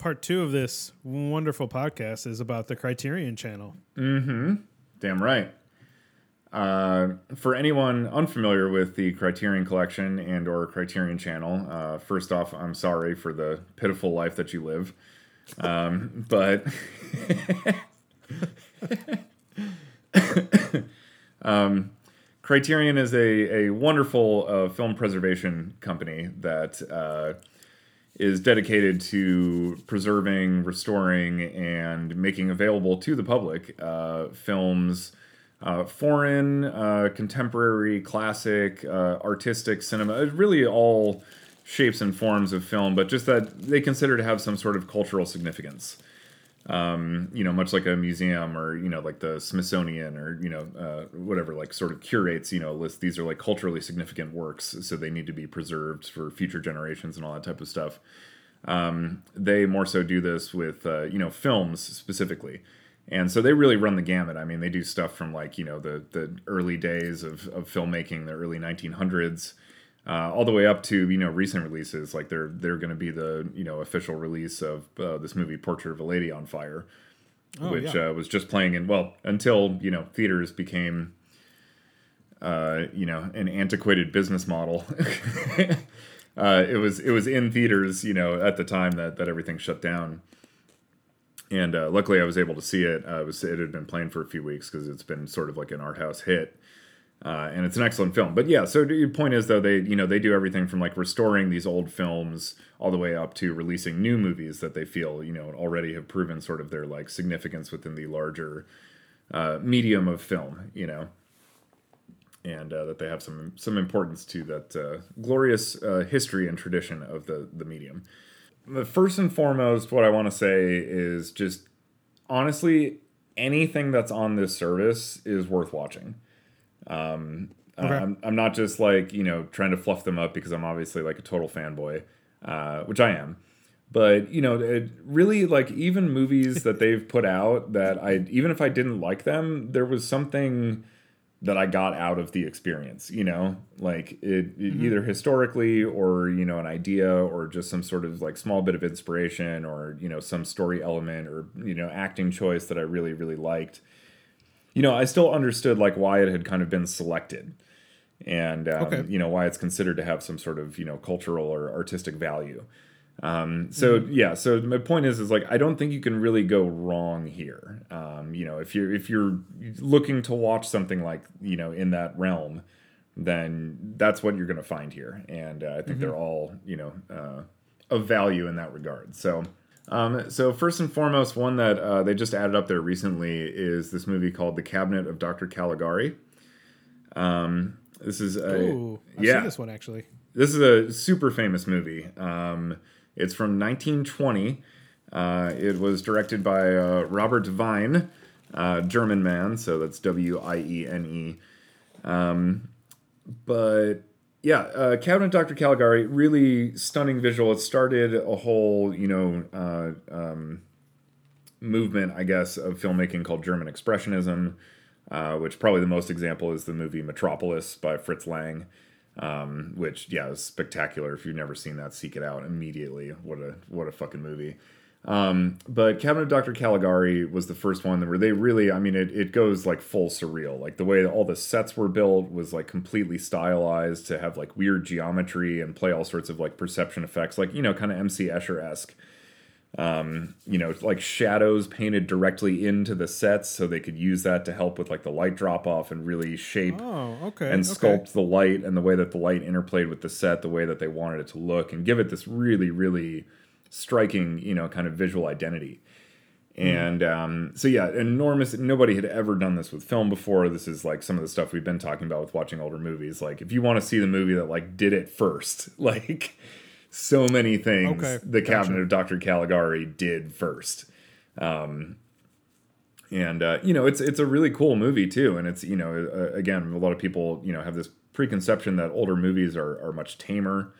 part two of this wonderful podcast is about the Criterion Channel. Mm-hmm. Damn right. Uh, for anyone unfamiliar with the Criterion Collection and or Criterion Channel, uh, first off, I'm sorry for the pitiful life that you live. Um, but um, Criterion is a, a wonderful uh, film preservation company that uh, is dedicated to preserving, restoring, and making available to the public uh, films, uh, foreign, uh, contemporary, classic, uh, artistic cinema, really all shapes and forms of film, but just that they consider to have some sort of cultural significance. Um, you know, much like a museum or you know, like the Smithsonian or you know, uh, whatever, like sort of curates, you know, list. These are like culturally significant works, so they need to be preserved for future generations and all that type of stuff. Um, they more so do this with uh, you know films specifically, and so they really run the gamut. I mean, they do stuff from like you know the the early days of of filmmaking, the early 1900s uh, all the way up to you know recent releases like they're they're going to be the you know official release of uh, this movie Portrait of a Lady on Fire, oh, which yeah. uh, was just playing in well until you know theaters became uh, you know an antiquated business model. Uh, it was it was in theaters you know at the time that that everything shut down. And uh, luckily, I was able to see it. it was it had been playing for a few weeks because it's been sort of like an art house hit. Uh, and it's an excellent film. But yeah, so the point is though they you know they do everything from like restoring these old films all the way up to releasing new movies that they feel you know already have proven sort of their like significance within the larger uh, medium of film. You know. And uh, that they have some some importance to that uh, glorious uh, history and tradition of the the medium. The first and foremost, what I want to say is just honestly, anything that's on this service is worth watching um, okay. I'm, I'm not just like, you know, trying to fluff them up because I'm obviously like a total fanboy, uh, which I am. But, you know, it really like even movies that they've put out that I, even if I didn't like them, there was something that I got out of the experience, you know, like it, it mm-hmm. either historically or, you know, an idea or just some sort of like small bit of inspiration or, you know, some story element or, you know, acting choice that I really, really liked you know, I still understood like why it had kind of been selected, and um, okay. you know why it's considered to have some sort of you know cultural or artistic value. Um, so mm-hmm. yeah, so my point is, is like I don't think you can really go wrong here. Um, you know, if you're if you're looking to watch something like you know in that realm, then that's what you're going to find here, and uh, I think mm-hmm. they're all you know uh, of value in that regard. So um, so first and foremost, one that uh, they just added up there recently is this movie called The Cabinet of Dr. Caligari. Um, this is a Ooh, I've yeah, this one actually. This is a super famous movie. Um, it's from 1920. Uh, it was directed by uh, Robert Wiene, uh, German man, so that's W I E N E. Um, but yeah, uh, Cabinet Dr. Caligari, really stunning visual. It started a whole, you know, uh, um, movement, I guess, of filmmaking called German Expressionism, uh, which probably the most example is the movie Metropolis by Fritz Lang, um, which yeah, is spectacular. If you've never seen that, seek it out immediately. What a what a fucking movie. Um, but Cabinet of Dr. Caligari was the first one where they really, I mean, it, it goes like full surreal. Like the way all the sets were built was like completely stylized to have like weird geometry and play all sorts of like perception effects, like, you know, kind of MC Escher esque. Um, you know, like shadows painted directly into the sets so they could use that to help with like the light drop off and really shape oh, okay, and sculpt okay. the light and the way that the light interplayed with the set, the way that they wanted it to look, and give it this really, really striking, you know, kind of visual identity. And um, so yeah, enormous. Nobody had ever done this with film before. This is like some of the stuff we've been talking about with watching older movies. Like if you want to see the movie that like did it first, like so many things, okay, the gotcha. Cabinet of Dr. Caligari did first. Um, and uh, you know, it's it's a really cool movie too. And it's you know, uh, again, a lot of people you know have this preconception that older movies are are much tamer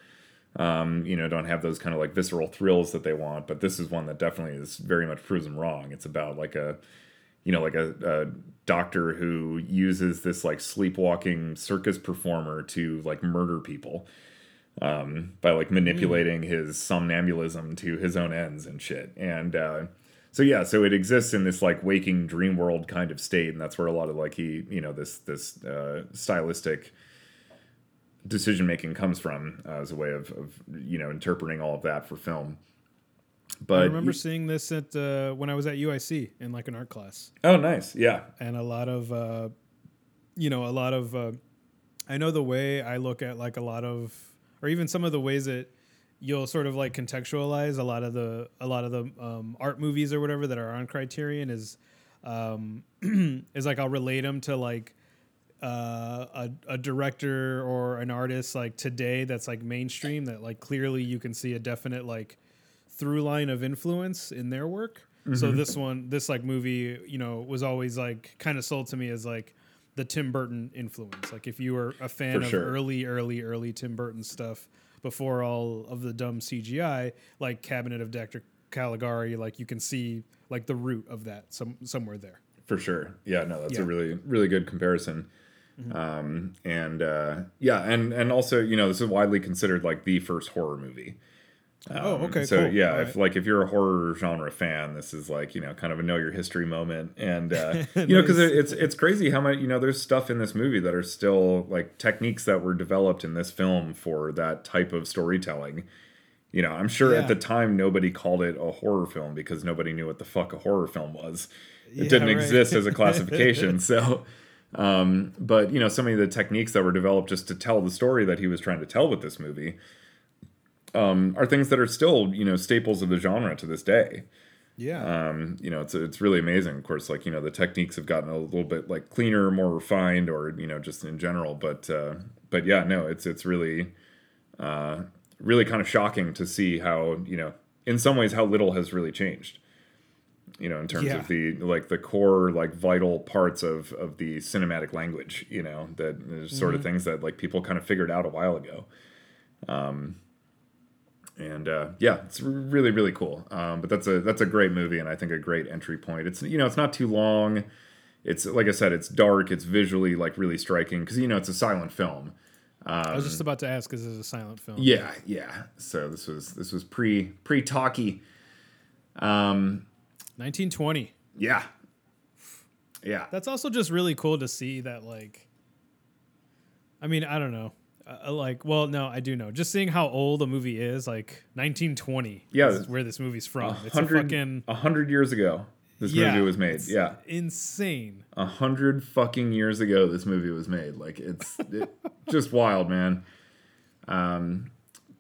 um, you know, don't have those kind of like visceral thrills that they want. But this is one that definitely is very much proves them wrong. It's about like a, you know, like a, a doctor who uses this like sleepwalking circus performer to like murder people. um, by like manipulating his somnambulism to his own ends and shit. And uh, so yeah, so it exists in this like waking dream world kind of state, and that's where a lot of like he, you know, this this uh, stylistic decision making comes from uh, as a way of, of you know interpreting all of that for film. But I remember seeing this at uh, when I was at UIC in like an art class, oh, nice, yeah, and a lot of, uh, you know, a lot of. Uh, I know the way I look at like a lot of, or even some of the ways that you'll sort of like contextualize a lot of the a lot of the um, art movies or whatever that are on Criterion is, um, is like I'll relate them to like uh, a, a director or an artist like today that's like mainstream that like clearly you can see a definite like through line of influence in their work. Mm-hmm. So this one, this like movie, you know, was always like kind of sold to me as like the Tim Burton influence. Like if you were a fan For of sure. early, early, early Tim Burton stuff before all of the dumb CGI, like Cabinet of Dr. Caligari, like you can see like the root of that some somewhere there. for sure. Yeah, no, that's Yeah. a really really good comparison. Um, and uh, yeah, and and also you know this is widely considered like the first horror movie. oh, okay, so cool. yeah, All if right. like if you're a horror genre fan, this is like you know kind of a know your history moment, and uh, you know because Nice. it's it's crazy how much you know there's stuff in this movie that are still like techniques that were developed in this film for that type of storytelling. You know, I'm sure Yeah. at the time nobody called it a horror film because nobody knew what the fuck a horror film was. It Yeah, didn't right. exist as a classification, so. Um, but you know, so many of the techniques that were developed just to tell the story that he was trying to tell with this movie um, are things that are still you know staples of the genre to this day. yeah, Um, you know, it's it's really amazing. Of course, like you know, the techniques have gotten a little bit like cleaner, more refined, or you know, just in general. But uh, but yeah, no, it's it's really uh, really kind of shocking to see how you know, in some ways, how little has really changed. You know, in terms Yeah. of the like the core like vital parts of of the cinematic language. You know, that sort of things that like people kind of figured out a while ago. Um, and uh, yeah, it's really really cool. Um, but that's a that's a great movie, and I think a great entry point. It's you know it's not too long. It's like I said, it's dark. It's visually like really striking because you know it's a silent film. I was just about to ask, is this a silent film? Yeah, yeah. So this was this was pre pre talkie. Um, 1920. yeah, yeah. That's also just really cool to see that, like, I mean, I don't know. Uh, like, well, no, I do know. Just seeing how old a movie is, like 1920. Yeah, is where this movie's from. It's a fucking hundred years ago, this yeah, movie was made. it's Yeah, insane. a hundred fucking years ago, this movie was made. Like it's it, just wild, man. Um,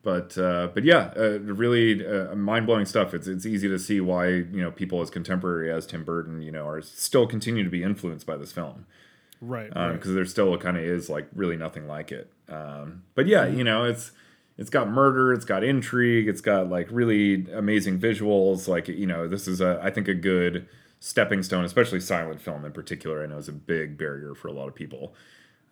but uh, but yeah, uh, really uh, mind blowing stuff. It's it's easy to see why you know people as contemporary as Tim Burton, you know, are still continue to be influenced by this film Right. because right. there still kind of is like really nothing like it. Um, but yeah, you know, it's it's got murder, it's got intrigue, it's got like really amazing visuals. Like you know, this is a I think a good stepping stone, especially silent film in particular. I know is a big barrier for a lot of people.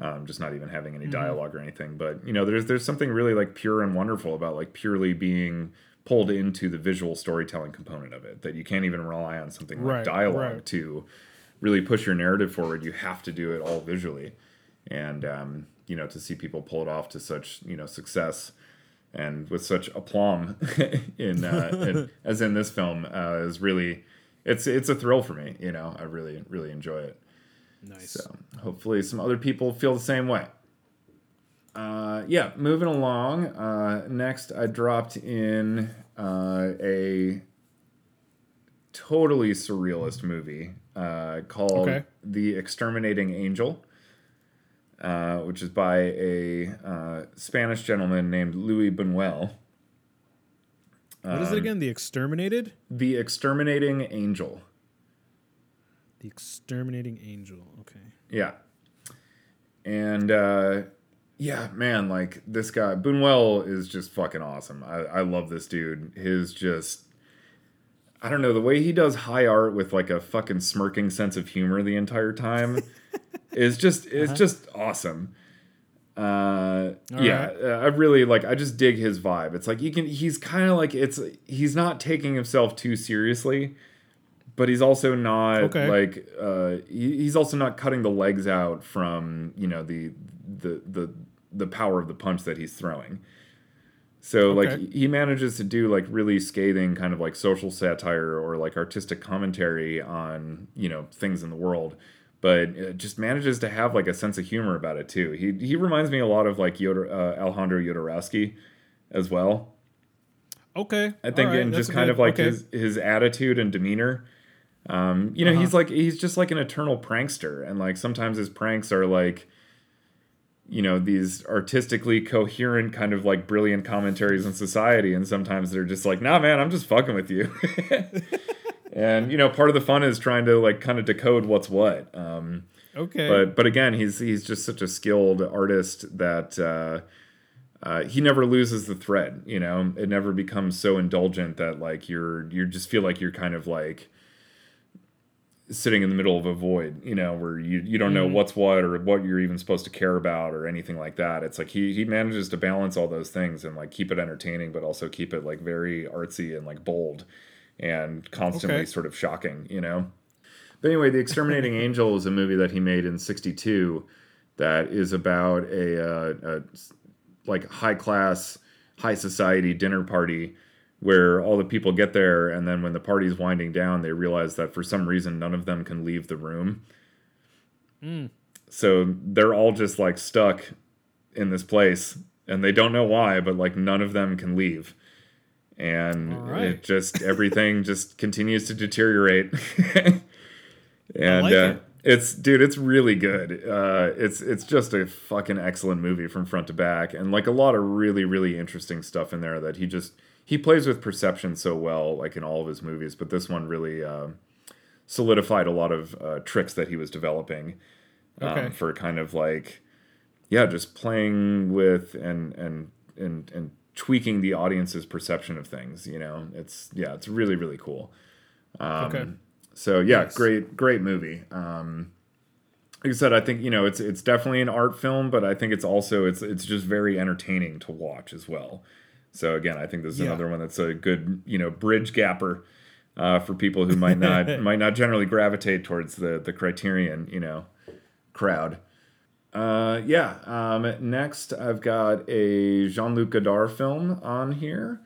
Um, just not even having any dialogue or anything, but you know, there's there's something really like pure and wonderful about like purely being pulled into the visual storytelling component of it that you can't even rely on something like dialogue right. to really push your narrative forward, you have to do it all visually. And um, you know, to see people pull it off to such you know success and with such aplomb in, uh, in as in this film uh, is really it's it's a thrill for me. You know, I really really enjoy it. Nice. So hopefully some other people feel the same way. Uh, yeah, moving along. Uh, next, I dropped in uh, a totally surrealist movie uh, called Okay. The Exterminating Angel, uh, which is by a uh, Spanish gentleman named Luis Buñuel. what is it again? The Exterminated? The Exterminating Angel. The Exterminating Angel. Okay. Yeah. And uh yeah, man, like this guy Buñuel is just fucking awesome. I, I love this dude. His just I don't know, the way he does high art with like a fucking smirking sense of humor the entire time is just is just awesome. Uh All yeah, right. I really like I just dig his vibe. It's like you can he's kind of like it's he's not taking himself too seriously but he's also not Okay. like uh, he, he's also not cutting the legs out from you know the the the the power of the punch that he's throwing. So Okay. like he manages to do like really scathing kind of like social satire or like artistic commentary on you know things in the world, but just manages to have like a sense of humor about it too. He he reminds me a lot of like Yoda, uh, Alejandro Jodorowsky as well. Okay. I think right, in that's just kind good- of like okay. his his attitude and demeanor. Um, you know, Uh-huh. he's like he's just like an eternal prankster, and like sometimes his pranks are like, you know, these artistically coherent kind of like brilliant commentaries on society, and sometimes they're just like, nah, man, I'm just fucking with you. and you know, part of the fun is trying to like kind of decode what's what. Um, Okay. but but again, he's he's just such a skilled artist that uh, uh, he never loses the thread. You know, it never becomes so indulgent that like you're you just feel like you're kind of like sitting in the middle of a void. You know, where you you don't know what's what or what you're even supposed to care about or anything like that. It's like he he manages to balance all those things and like keep it entertaining, but also keep it like very artsy and like bold and constantly Okay. sort of shocking. You know. But anyway, The Exterminating Angel is a movie that he made in '62 that is about a, uh, a like high class, high society dinner party where all the people get there, and then when the party's winding down, they realize that for some reason none of them can leave the room. So they're all just like stuck in this place, and they don't know why, but like none of them can leave. And right. it just everything just continues to deteriorate. and like uh, it. it's dude, it's really good. Uh, it's it's just a fucking excellent movie from front to back, and like a lot of really really interesting stuff in there that he just he plays with perception so well, like in all of his movies. But this one really uh, solidified a lot of uh, tricks that he was developing um, Okay. for kind of like yeah, just playing with and and and and tweaking the audience's perception of things. You know, it's yeah, it's really really cool. Um, Okay. So yeah, Nice. great great movie. Um, like I said, I think you know it's it's definitely an art film, but I think it's also it's it's just very entertaining to watch as well. So again, I think this is Yeah. another one that's a good you know bridge gapper uh, for people who might not might not generally gravitate towards the the Criterion you know crowd. Uh, yeah. Um, next, I've got a Jean Luc Godard film on here,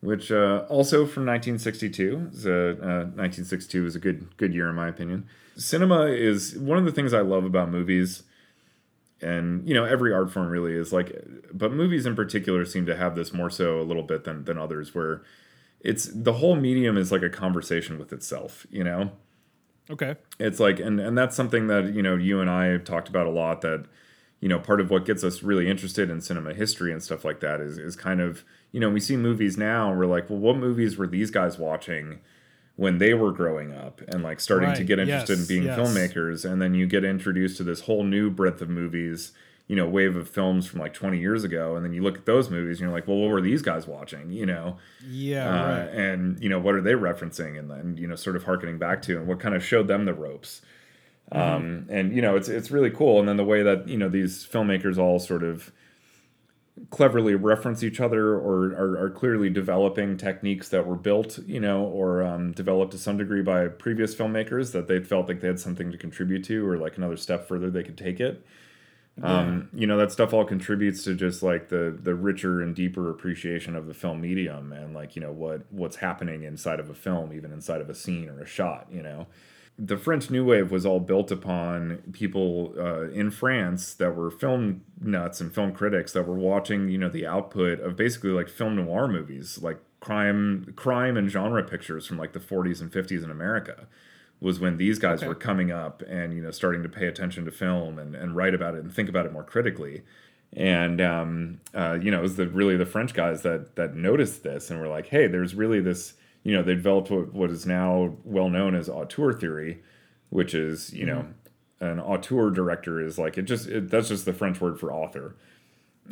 which uh, also from 1962. It's a, uh, 1962 is a good good year in my opinion. Cinema is one of the things I love about movies, and you know every art form really is like, but movies in particular seem to have this more so a little bit than than others, where it's the whole medium is like a conversation with itself. You know Okay. it's like and and that's something that you know you and I have talked about a lot that you know part of what gets us really interested in cinema history and stuff like that is is kind of you know we see movies now and we're like well what movies were these guys watching when they were growing up and like starting to get interested in being yes. filmmakers and then you get introduced to this whole new breadth of movies you know wave of films from like 20 years ago and then you look at those movies and you're like well what were these guys watching you know Yeah. uh, right. and you know what are they referencing and then you know sort of harkening back to and what kind of showed them the ropes um, and you know it's it's really cool and then the way that you know these filmmakers all sort of cleverly reference each other or are, are clearly developing techniques that were built you know or um, developed to some degree by previous filmmakers that they felt like they had something to contribute to or like another step further they could take it. Um, you know that stuff all contributes to just like the the richer and deeper appreciation of the film medium and like you know what what's happening inside of a film even inside of a scene or a shot you know the french new wave was all built upon people uh, in france that were film nuts and film critics that were watching you know the output of basically like film noir movies like crime crime and genre pictures from like the 40s and 50s in america was when these guys Okay. were coming up and you know starting to pay attention to film and, and write about it and think about it more critically and um, uh, you know it was the really the french guys that that noticed this and were like hey there's really this you know they developed what, what is now well known as auteur theory which is you know mm-hmm. an auteur director is like it just it, that's just the french word for author.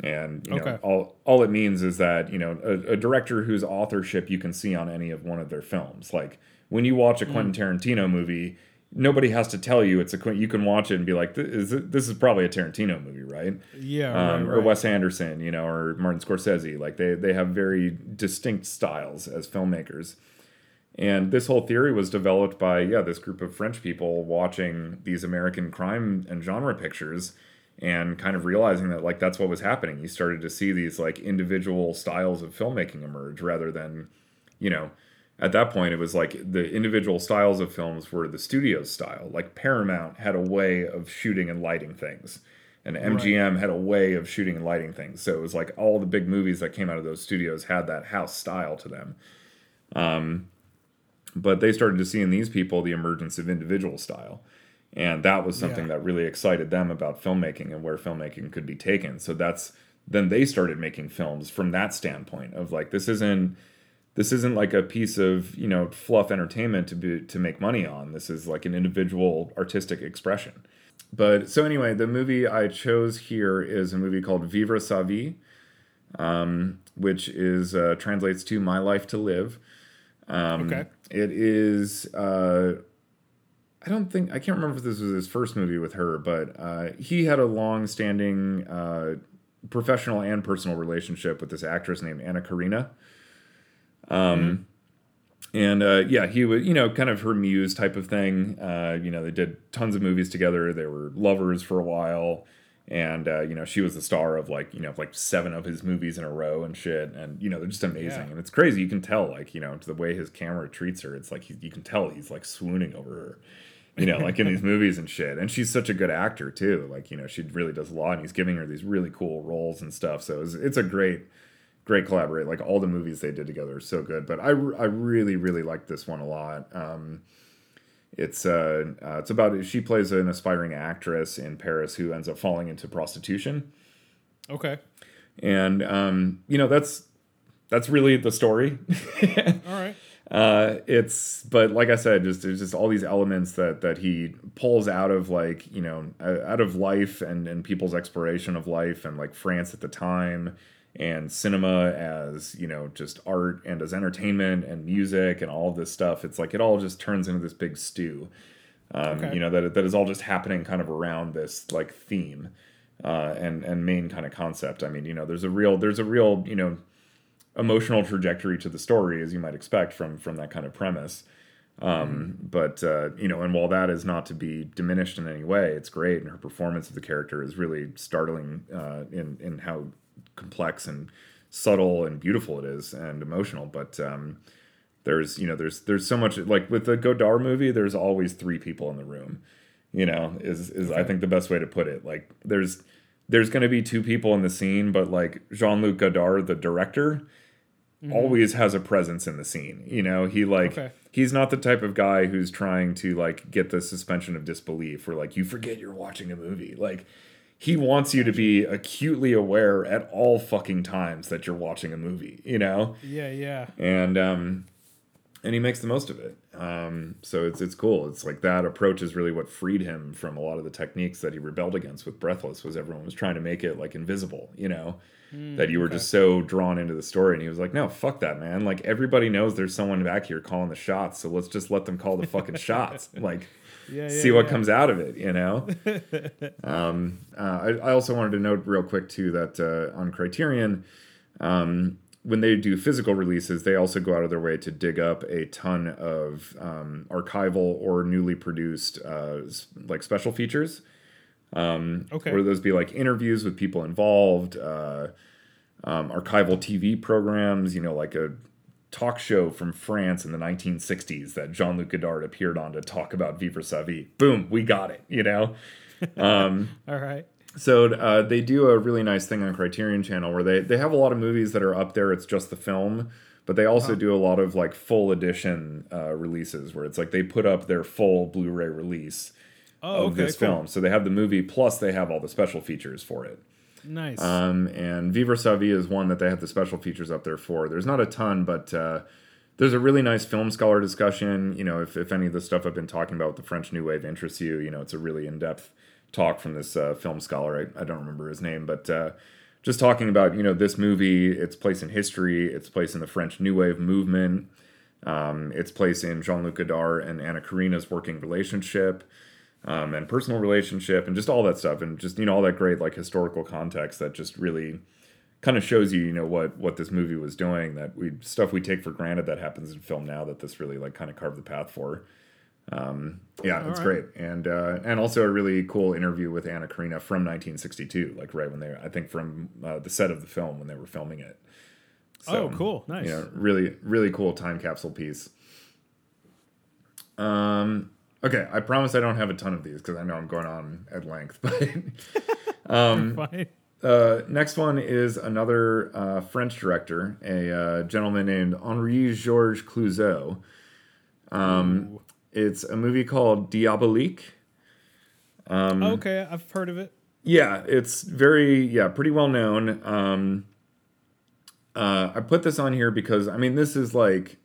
And you know Okay. all all it means is that you know a, a director whose authorship you can see on any of one of their films. Like when you watch a mm. quentin tarantino movie nobody has to tell you it's a you can watch it and be like this is, this is probably a tarantino movie right Yeah. um, right, or right. Wes Anderson, you know, or Martin Scorsese. Like they they have very distinct styles as filmmakers. And this whole theory was developed by yeah this group of French people watching these American crime and genre pictures, and kind of realizing that like that's what was happening. You started to see these like individual styles of filmmaking emerge rather than, you know, at that point it was like the individual styles of films were the studio's style. Like Paramount had a way of shooting and lighting things. And MGM right. had a way of shooting and lighting things. So it was like all the big movies that came out of those studios had that house style to them. Um, but they started to see in these people the emergence of individual style and that was something yeah. that really excited them about filmmaking and where filmmaking could be taken so that's then they started making films from that standpoint of like this isn't this isn't like a piece of you know fluff entertainment to be to make money on. This is like an individual artistic expression. But so anyway the movie i chose here is a movie called vivre sa vie um, which is uh, translates to my life to live. Um, okay. it is uh, I don't think I can't remember if this was his first movie with her, but uh, he had a long-standing uh, professional and personal relationship with this actress named Anna Karina. Um, mm-hmm. and uh, yeah, he was you know kind of her muse type of thing. Uh, you know, they did tons of movies together. They were lovers for a while, and uh, you know she was the star of like you know like seven of his movies in a row and shit. And you know they're just amazing, yeah. and it's crazy. You can tell like you know the way his camera treats her. It's like he, you can tell he's like swooning over her you know, like in these movies and shit. And she's such a good actor too. Like, you know, she really does a lot and he's giving her these really cool roles and stuff. So it's, it's a great, great collaborate. Like all the movies they did together are so good. But I, I really, really like this one a lot. Um, it's uh, uh, it's about she plays an aspiring actress in Paris who ends up falling into prostitution. Okay. And um, you know that's that's really the story. All right uh, it's but like I said, just there's just all these elements that that he pulls out of like you know out of life and and people's exploration of life and like France at the time and cinema as you know just art and as entertainment and music and all of this stuff. It's like it all just turns into this big stew. Um, okay. You know that that is all just happening kind of around this like theme uh, and and main kind of concept. I mean, you know, there's a real there's a real you know emotional trajectory to the story as you might expect from from that kind of premise. Um, but uh, you know, and while that is not to be diminished in any way, it's great, and her performance of the character is really startling uh, in in how complex and subtle and beautiful it is, and emotional. But um, there's you know there's there's so much like with the Godard movie, there's always three people in the room. You know, is is okay. I think the best way to put it. Like there's there's going to be two people in the scene, but like Jean Luc Godard, the director mm-hmm. always has a presence in the scene. You know, he like okay. he's not the type of guy who's trying to like get the suspension of disbelief or like you forget you're watching a movie. Like he wants you to be acutely aware at all fucking times that you're watching a movie, you know? Yeah, yeah. And um and he makes the most of it. Um, so it's it's cool. It's like that approach is really what freed him from a lot of the techniques that he rebelled against with Breathless. Was everyone was trying to make it like invisible, you know, mm, that you were okay. just so drawn into the story. And he was like, no, fuck that, man. Like everybody knows there's someone back here calling the shots, so let's just let them call the fucking shots. Like. Yeah, yeah, see what yeah. comes out of it, you know. um, uh, I, I, also wanted to note real quick too that uh, on Criterion, um, when they do physical releases, they also go out of their way to dig up a ton of um, archival or newly produced uh, like special features. Um, okay. Where those be like interviews with people involved, uh, um, archival TV programs, you know, like a talk show from France in the 1960s that Jean Luc Godard appeared on to talk about Vivre sa vie. Boom, we got it, you know? Um, All right. So uh, they do a really nice thing on Criterion Channel where they they have a lot of movies that are up there. It's just the film, but they also do a lot of like full edition uh, releases where it's like they put up their full Blu-ray release oh, of okay, this cool. film. So they have the movie plus they have all the special features for it. Nice. Um, and Vivre sa vie is one that they have the special features up there for. There's not a ton, but uh, there's a really nice film scholar discussion. You know, if, if any of the stuff I've been talking about with the French New Wave interests you, you know, it's a really in depth talk from this uh, film scholar. I, I don't remember his name, but uh, just talking about you know this movie, its place in history, its place in the French New Wave movement, um, its place in Jean Luc Godard and Anna Karina's working relationship. Um, and personal relationship and just all that stuff and just you know all that great like historical context that just really kind of shows you you know what what this movie was doing that we stuff we take for granted that happens in film now that this really like kind of carved the path for Um, yeah, it's right. great, and uh, and also a really cool interview with Anna Karina from 1962, like right when they, I think from uh, the set of the film when they were filming it. oh, cool, nice. You know, really, really cool time capsule piece. Um, okay, I promise I don't have a ton of these because I know I'm going on at length, but Fine. uh, next one is another uh, French director, a uh, gentleman named Henri Georges Clouzot. Um, it's a movie called Diabolique. Um, okay, I've heard of it. Yeah, it's very yeah, pretty well known. Um, uh, I put this on here because I mean this is like,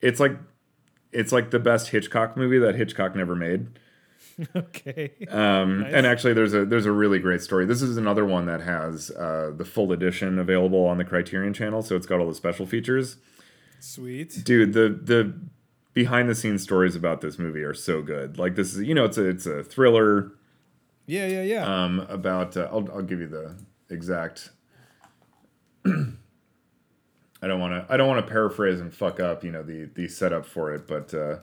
it's like, it's like the best Hitchcock movie that Hitchcock never made. Okay. Um, Nice. And actually, there's a there's a really great story. This is another one that has uh, the full edition available on the Criterion Channel, so it's got all the special features. Sweet. Dude, the the behind the scenes stories about this movie are so good. Like this is you know it's a it's a thriller Yeah, yeah, yeah. um, about uh, I'll I'll give you the exact. I don't want to I don't want to paraphrase and fuck up you know the the setup for it, but uh,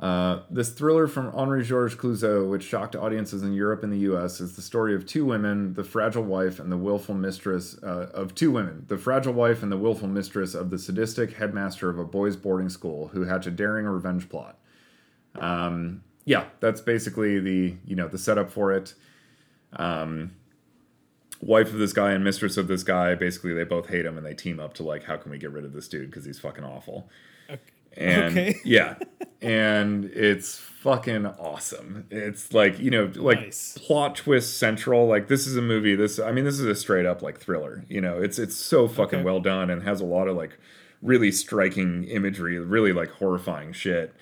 uh, this thriller from Henri Georges Clouzot, which shocked audiences in Europe and the U.S., is the story of two women, the fragile wife and the willful mistress uh, of two women, the fragile wife and the willful mistress of the sadistic headmaster of a boys' boarding school who hatch a daring revenge plot. Um, yeah, that's basically the you know the setup for it. Um, wife of this guy and mistress of this guy basically they both hate him and they team up to like how can we get rid of this dude because he's fucking awful okay. and Okay. yeah and it's fucking awesome it's like you know like Nice. plot twist central like this is a movie this i mean this is a straight up like thriller you know it's it's so fucking Okay. well done and has a lot of like really striking imagery really like horrifying shit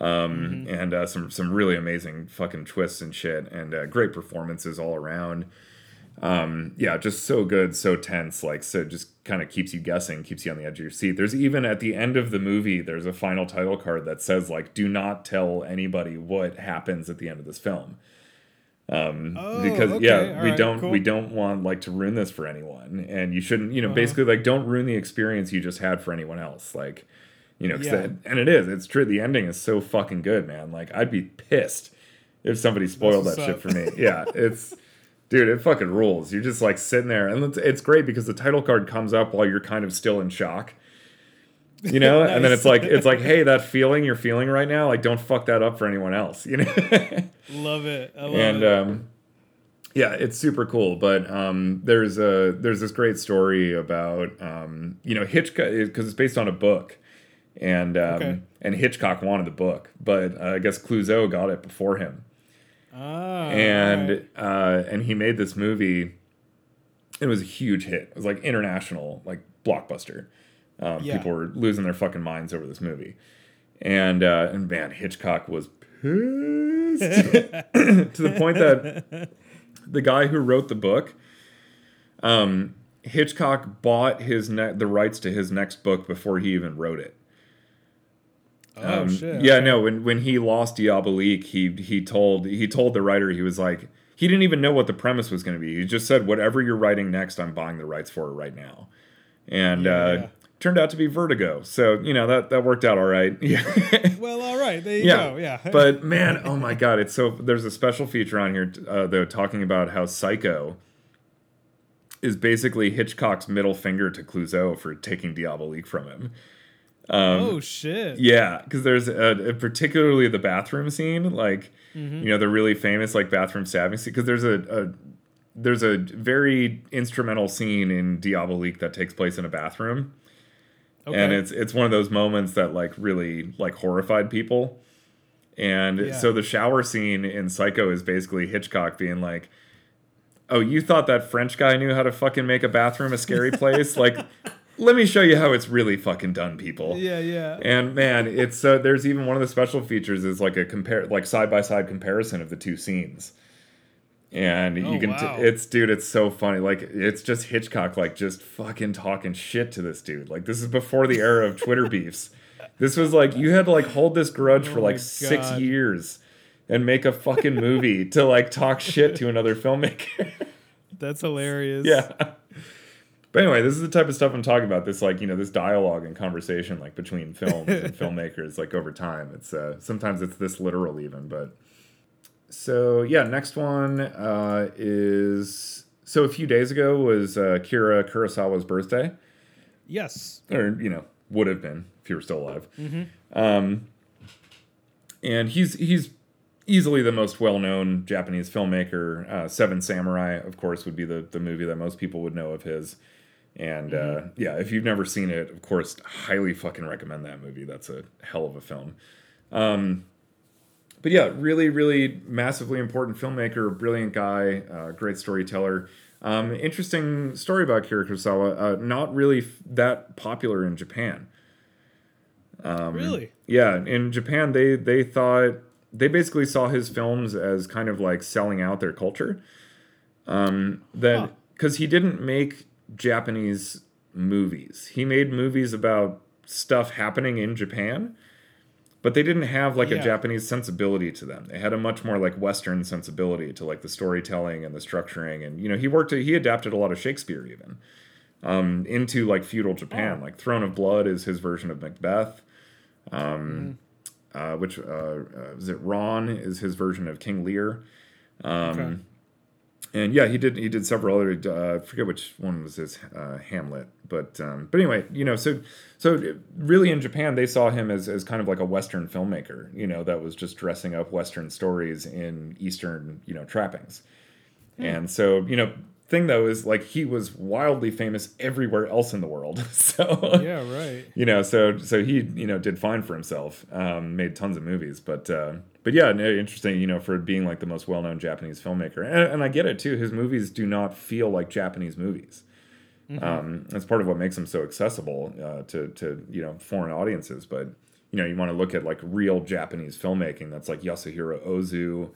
um and uh, some some really amazing fucking twists and shit and uh, great performances all around um yeah just so good so tense like so just kind of keeps you guessing keeps you on the edge of your seat there's even at the end of the movie there's a final title card that says like do not tell anybody what happens at the end of this film um Oh, because okay, yeah all we right, don't cool. we don't want like to ruin this for anyone and you shouldn't you know Uh-huh. basically like don't ruin the experience you just had for anyone else like you know 'cause Yeah. that- and it is it's true the ending is so fucking good man like i'd be pissed if somebody spoiled that what's shit for me yeah it's dude it fucking rules you're just like sitting there and it's, it's great because the title card comes up while you're kind of still in shock you know and then it's like it's like hey that feeling you're feeling right now like don't fuck that up for anyone else you know Love it. I love and it. um yeah it's super cool but um there's a there's this great story about um you know hitchcock because it's based on a book and um Okay. and hitchcock wanted the book but uh, i guess Clouzot got it before him ah, and uh and he made this movie. It was a huge hit. It was like international like blockbuster. Um, Yeah. people were losing their fucking minds over this movie. And uh and man hitchcock was pissed. To the point that the guy who wrote the book um hitchcock bought his ne- the rights to his next book before he even wrote it oh um, shit. Yeah, no. When when he lost Diabolique, he he told he told the writer he was like he didn't even know what the premise was going to be. He just said whatever you're writing next, I'm buying the rights for it right now, and Yeah, uh, turned out to be Vertigo. So you know that that worked out all right. Yeah. Well, all right. There you yeah, go. Yeah. but man, oh my god, it's so. There's a special feature on here uh, though talking about how Psycho is basically Hitchcock's middle finger to Clouzot for taking Diabolique from him. Oh shit. Yeah, because there's a, a- particularly the bathroom scene, like Mm-hmm. you know the really famous like bathroom stabbing scene. Because there's a, a there's a very instrumental scene in Diabolique that takes place in a bathroom, Okay. and it's it's one of those moments that like really like horrified people. And Yeah. so the shower scene in Psycho is basically Hitchcock being like, "Oh, you thought that French guy knew how to fucking make a bathroom a scary place? like, let me show you how it's really fucking done, people." yeah, yeah. And man, it's uh, there's even one of the special features is like a compare like side by side comparison of the two scenes. And Oh, you can t- it's dude, it's so funny. Like it's just Hitchcock like just fucking talking shit to this dude. Like this is before the era of Twitter beefs. This was like you had to like hold this grudge for Oh like 6 years and make a fucking movie to like talk shit to another filmmaker. That's hilarious. Yeah. But anyway, this is the type of stuff I'm talking about. This like you know this dialogue and conversation like between films and filmmakers like over time. It's uh, sometimes it's this literal even. But so yeah, next one uh, is so a few days ago was uh, Akira Kurosawa's birthday, Yes. or you know would have been if he were still alive. Um, and he's he's easily the most well-known Japanese filmmaker. Uh, Seven Samurai, of course, would be the the movie that most people would know of his. And uh, yeah, if you've never seen it, of course, highly fucking recommend that movie. That's a hell of a film. Um, but yeah, really, really massively important filmmaker, brilliant guy, uh, great storyteller. Um, interesting story about Akira Kurosawa. Uh, not really f- that popular in Japan. Um, really? Yeah, in Japan, they they thought they basically saw his films as kind of like selling out their culture. Um, Huh. that because he didn't make Japanese movies, he made movies about stuff happening in Japan, but they didn't have like a Japanese sensibility to them. They had a much more like Western sensibility to like the storytelling and the structuring, and you know he worked he adapted a lot of Shakespeare even um, into like feudal Japan. Oh. Like Throne of Blood is his version of Macbeth. Um, uh, which uh, uh, is it? Ran is his version of King Lear. Um, Okay. And yeah, he did he did several other. Uh, I forget which one was his uh, Hamlet, but um, but anyway, you know, so so really in Japan they saw him as as kind of like a Western filmmaker, you know, that was just dressing up Western stories in Eastern you know trappings. And so you know, thing though is like he was wildly famous everywhere else in the world. so Yeah, right. you know, so so he you know did fine for himself, um, made tons of movies, but uh, but yeah, no, interesting, you know, for being like the most well known Japanese filmmaker, and, and I get it too. His movies do not feel like Japanese movies. Um, that's part of what makes them so accessible uh, to to you know foreign audiences. But you know, you want to look at like real Japanese filmmaking that's like Yasuhiro Ozu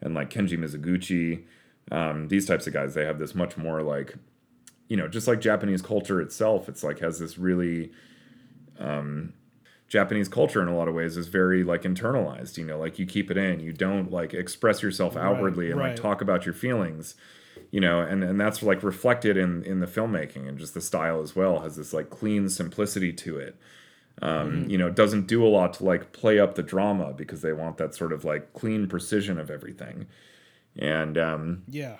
and like Kenji Mizoguchi. Um, these types of guys, they have this much more like you know, just like Japanese culture itself, it's like has this really um, Japanese culture in a lot of ways is very like internalized. You know, like you keep it in, you don't like express yourself Right, outwardly and right. like talk about your feelings. You know, and and that's like reflected in in the filmmaking and just the style as well has this like clean simplicity to it. Um, You know, doesn't do a lot to like play up the drama because they want that sort of like clean precision of everything. And um, Yeah.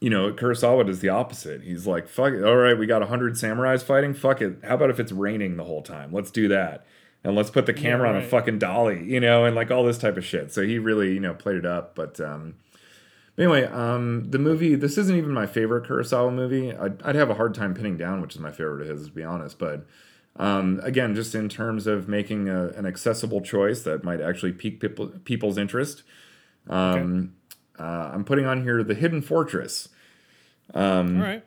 you know, Kurosawa does the opposite. He's like, fuck it. All right, we got 100 samurais fighting. Fuck it. How about if it's raining the whole time? Let's do that. And let's put the camera on a fucking dolly, you know, and like all this type of shit. So he really, you know, played it up. But um, anyway, um, the movie, this isn't even my favorite Kurosawa movie. I'd, I'd have a hard time pinning down which is my favorite of his, to be honest. But um, again, just in terms of making a, an accessible choice that might actually pique people, people's interest, um, uh, I'm putting on here The Hidden Fortress Um, All right.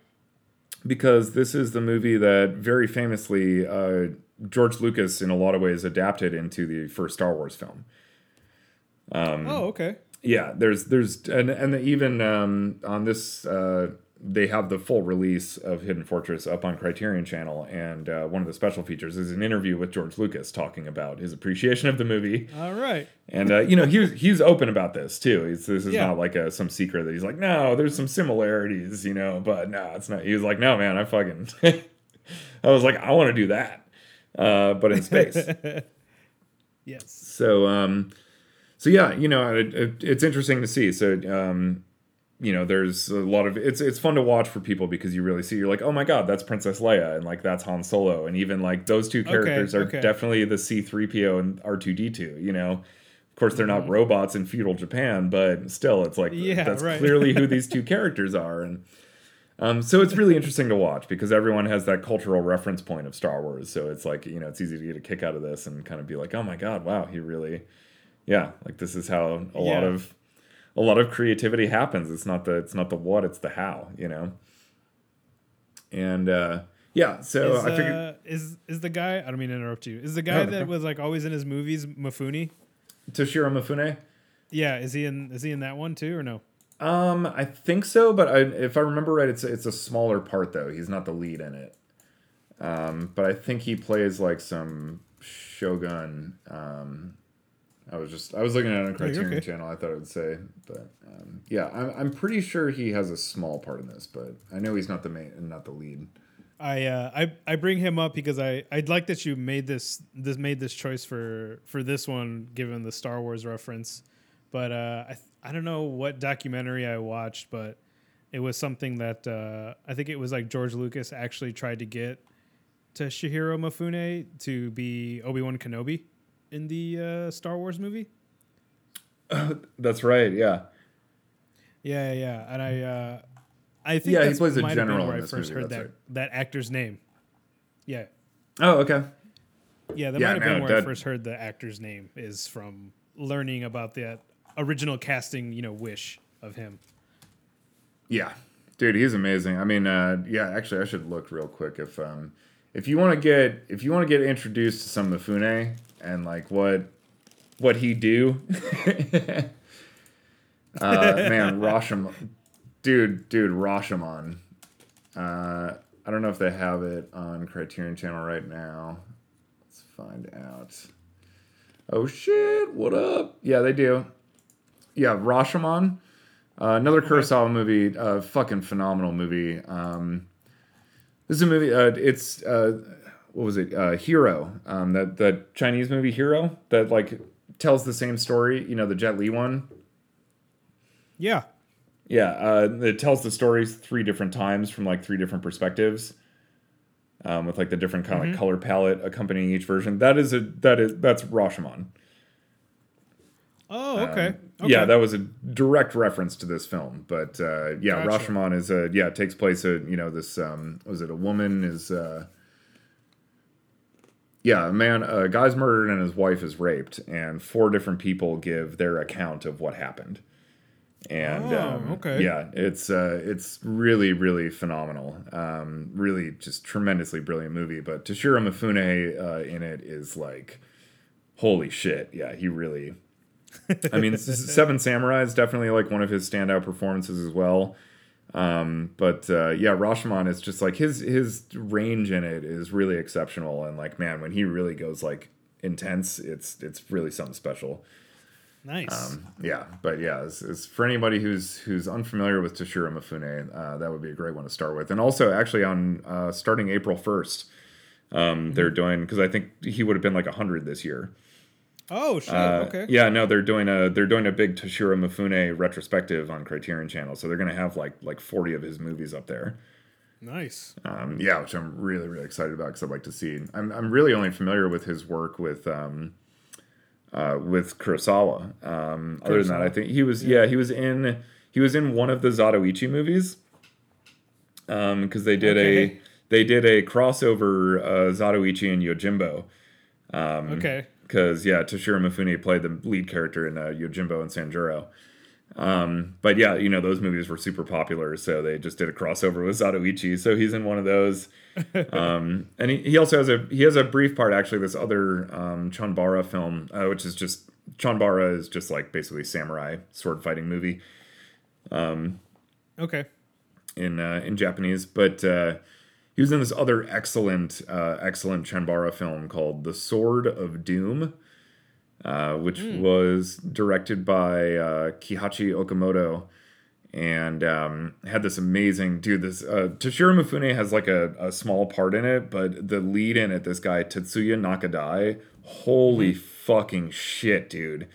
because this is the movie that very famously uh, George Lucas, in a lot of ways, adapted into the first Star Wars film. Um, oh, okay. Yeah, there's there's and and even um, on this uh, they have the full release of Hidden Fortress up on Criterion Channel, and uh, one of the special features is an interview with George Lucas talking about his appreciation of the movie. All right. And uh, you know he was he's open about this too. He's, this is Yeah. not like a, some secret that he's like, no, there's some similarities, you know, but no, it's not. He was like, no, man, I fucking, I was like, I want to do that, uh, but in space. Yes. so, um, so yeah, you know, it, it, it's interesting to see. So, um, you know, there's a lot of it's it's fun to watch for people because you really see you're like, oh my god, that's Princess Leia, and like that's Han Solo, and even like those two characters are okay. definitely the C-3PO and R2D2. You know, of course they're not robots in feudal Japan, but still, it's like Mm-hmm. Yeah, that's right. clearly who these two characters are, and um, so it's really interesting to watch because everyone has that cultural reference point of Star Wars. So it's like you know it's easy to get a kick out of this and kind of be like, oh my god, wow, he really, yeah, like this is how a lot of a lot of creativity happens. It's not the it's not the what, it's the how, you know. And uh, yeah, so is, I figured uh, is is the guy? I don't mean to interrupt you. Is the guy No, that no. was like always in his movies Mifune? Toshiro Mifune. Yeah. Is he in? Is he in that one too, or no? Um, I think so, but I, if I remember right, it's it's a smaller part though. He's not the lead in it. Um, but I think he plays like some Shogun. Um, I was just I was looking at it on Criterion okay. Channel. I thought it would say, but um, yeah, I'm I'm pretty sure he has a small part in this, but I know he's not the main, and not the lead. I uh, I I bring him up because I I'd like that you made this this made this choice for for this one given the Star Wars reference, but uh, I I don't know what documentary I watched, but it was something that uh, I think it was like George Lucas actually tried to get Toshihiro Mifune to be Obi Wan Kenobi in the uh, Star Wars movie. That's right. Yeah. Yeah, yeah, and I uh, I think Yeah, he that's plays a been general where I first movie, heard that right. that actor's name. Yeah, Oh, okay. yeah, that Yeah, might have been no, where I first heard the actor's name is from learning about that original casting, you know, wish of him. Yeah, dude, he's amazing. I mean, uh, yeah, actually, I should look real quick if um, if you want to get if you want to get introduced to some of Mifune and like what what he do. uh, man, Rashomon, dude, dude, Rashomon. Uh, I don't know if they have it on Criterion Channel right now. Let's find out. Oh shit! What up? Yeah, they do. Yeah, Rashomon. Uh, another Kurosawa movie, uh, fucking phenomenal movie. Um, this is a movie. Uh, it's uh, what was it? Uh, Hero. Um, that that Chinese movie Hero that like tells the same story. You know, the Jet Li one. Yeah, Yeah, uh, it tells the stories three different times from like three different perspectives, um, with like the different kind of like color palette accompanying each version. That is a that is that's Rashomon. Oh, okay. Um, okay. Yeah, that was a direct reference to this film. But uh, yeah, Gotcha. Rashomon is a yeah it takes place. A, you know this um, was it a woman is uh, yeah a man a guy's murdered and his wife is raped and four different people give their account of what happened. And Oh, um, okay. yeah, it's uh, it's really really phenomenal. Um, really just tremendously brilliant movie. But Toshiro Mifune uh, in it is like holy shit. Yeah, he really I mean, Seven Samurai is definitely like one of his standout performances as well. Um, but uh, yeah, Rashomon is just like his his range in it is really exceptional, and like man, when he really goes like intense, it's it's really something special. nice. Um, yeah, but yeah, it's, it's for anybody who's who's unfamiliar with Toshiro Mifune, uh, that would be a great one to start with. And also, actually, on uh, starting April first, um, they're doing because I think he would have been like hundred this year. Oh, shit. Uh, okay. Yeah, no, they're doing a they're doing a big Toshiro Mifune retrospective on Criterion Channel, so they're gonna have like like forty of his movies up there. Nice. Um, yeah, which I'm really really excited about because I'd like to see. I'm I'm really only familiar with his work with um, uh, with Kurosawa. Um, other than that, I think he was yeah he was in he was in one of the Zatoichi movies. Um, because they did a they did a crossover uh, Zatoichi and Yojimbo. okay. Because yeah, Toshiro Mifune played the lead character in uh, Yojimbo and Sanjuro. Um, but yeah, you know those movies were super popular, so they just did a crossover with Zatoichi. So he's in one of those, um, and he, he also has a he has a brief part actually. This other um, Chanbara film, uh, which is just Chanbara is just like basically samurai sword fighting movie Okay. in uh, in Japanese, but uh, he was in this other excellent uh, excellent Chanbara film called The Sword of Doom, uh, which was directed by uh, Kihachi Okamoto, and um, had this amazing dude. This uh, Toshiro Mifune has like a, a small part in it, but the lead in it, this guy Tetsuya Nakadai, holy fucking shit, dude!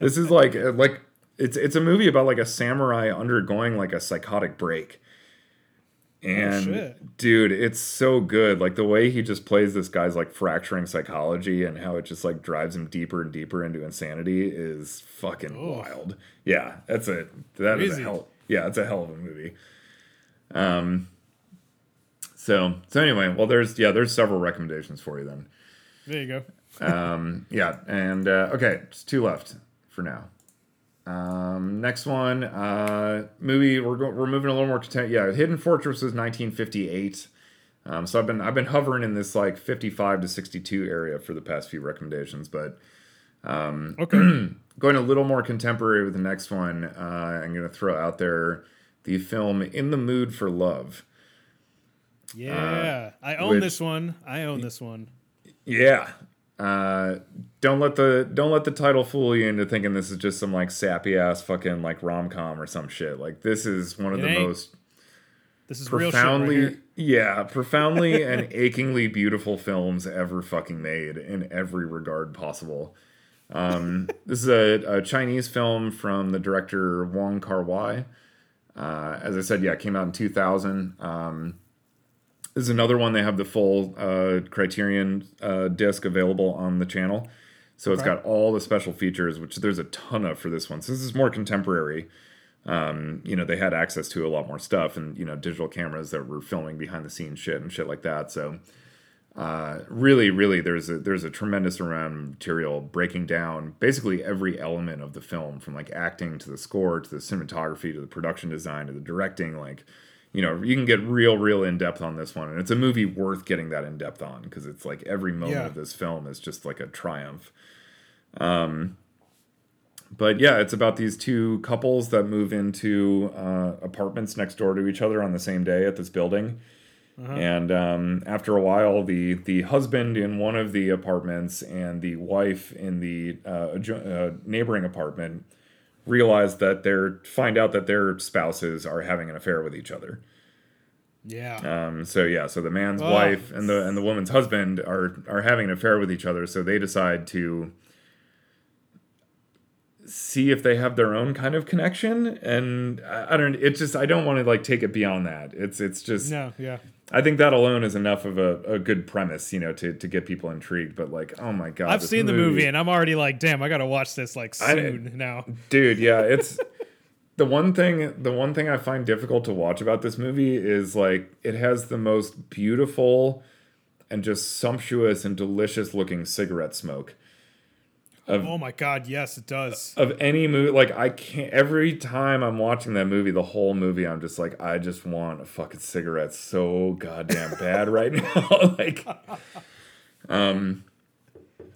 This is like like it's it's a movie about like a samurai undergoing like a psychotic break. And shit. dude, it's so good. Like the way he just plays this guy's like fracturing psychology and how it just like drives him deeper and deeper into insanity is fucking wild. Yeah, that's a that is a hell. Yeah, it's a hell of a movie. Um. So so anyway, well, there's yeah, there's several recommendations for you then. There you go. Um, yeah, and uh, okay, just two left for now. Um, next one, uh, movie we're go- we're moving a little more content. Yeah, Hidden Fortress was 1958. Um, so I've been I've been hovering in this like 55 to 62 area for the past few recommendations, but um, Okay. going a little more contemporary with the next one, uh, I'm gonna throw out there the film In the Mood for Love. yeah. I own which- this one. I own this one. Yeah. Uh, don't let the don't let the title fool you into thinking this is just some like sappy ass fucking like rom com or some shit. Like this is one of It the ain't. most. This is real shit right profoundly yeah profoundly and achingly beautiful films ever fucking made in every regard possible um, this is a, a chinese film from the director wong kar-wai uh, as i said yeah it came out in 2000 um, is another one they have the full uh, criterion uh, disc available on the channel so it's got all the special features which there's a ton of for this one so this is more contemporary um, you know, they had access to a lot more stuff and, you know, digital cameras that were filming behind the scenes shit and shit like that. So, uh, really, really, there's a, there's a tremendous amount of material breaking down basically every element of the film from like acting to the score to the cinematography to the production design to the directing. Like, you know, you can get real, real in depth on this one. And it's a movie worth getting that in depth on because it's like every moment Yeah. of this film is just like a triumph Um, but yeah, it's about these two couples that move into uh, apartments next door to each other on the same day at this building. And um, after a while, the the husband in one of the apartments and the wife in the uh, adjo- uh, neighboring apartment realize that they're find out that their spouses are having an affair with each other. Yeah. Um, so yeah, so the man's Oh. wife and the and the woman's husband are are having an affair with each other. So they decide to see if they have their own kind of connection. And I, I don't. It just I don't want to like take it beyond that. It's it's just no. Yeah. I think that alone is enough of a, a good premise, you know, to to get people intrigued. But like, oh my god, I've seen the movie and I'm already like, damn, I gotta watch this like I- soon now. dude yeah it's the one thing the one thing i find difficult to watch about this movie is like it has the most beautiful and just sumptuous and delicious looking cigarette smoke Oh my god, yes, it does. of any movie like i can't every time i'm watching that movie the whole movie i'm just like i just want a fucking cigarette so goddamn bad right now like um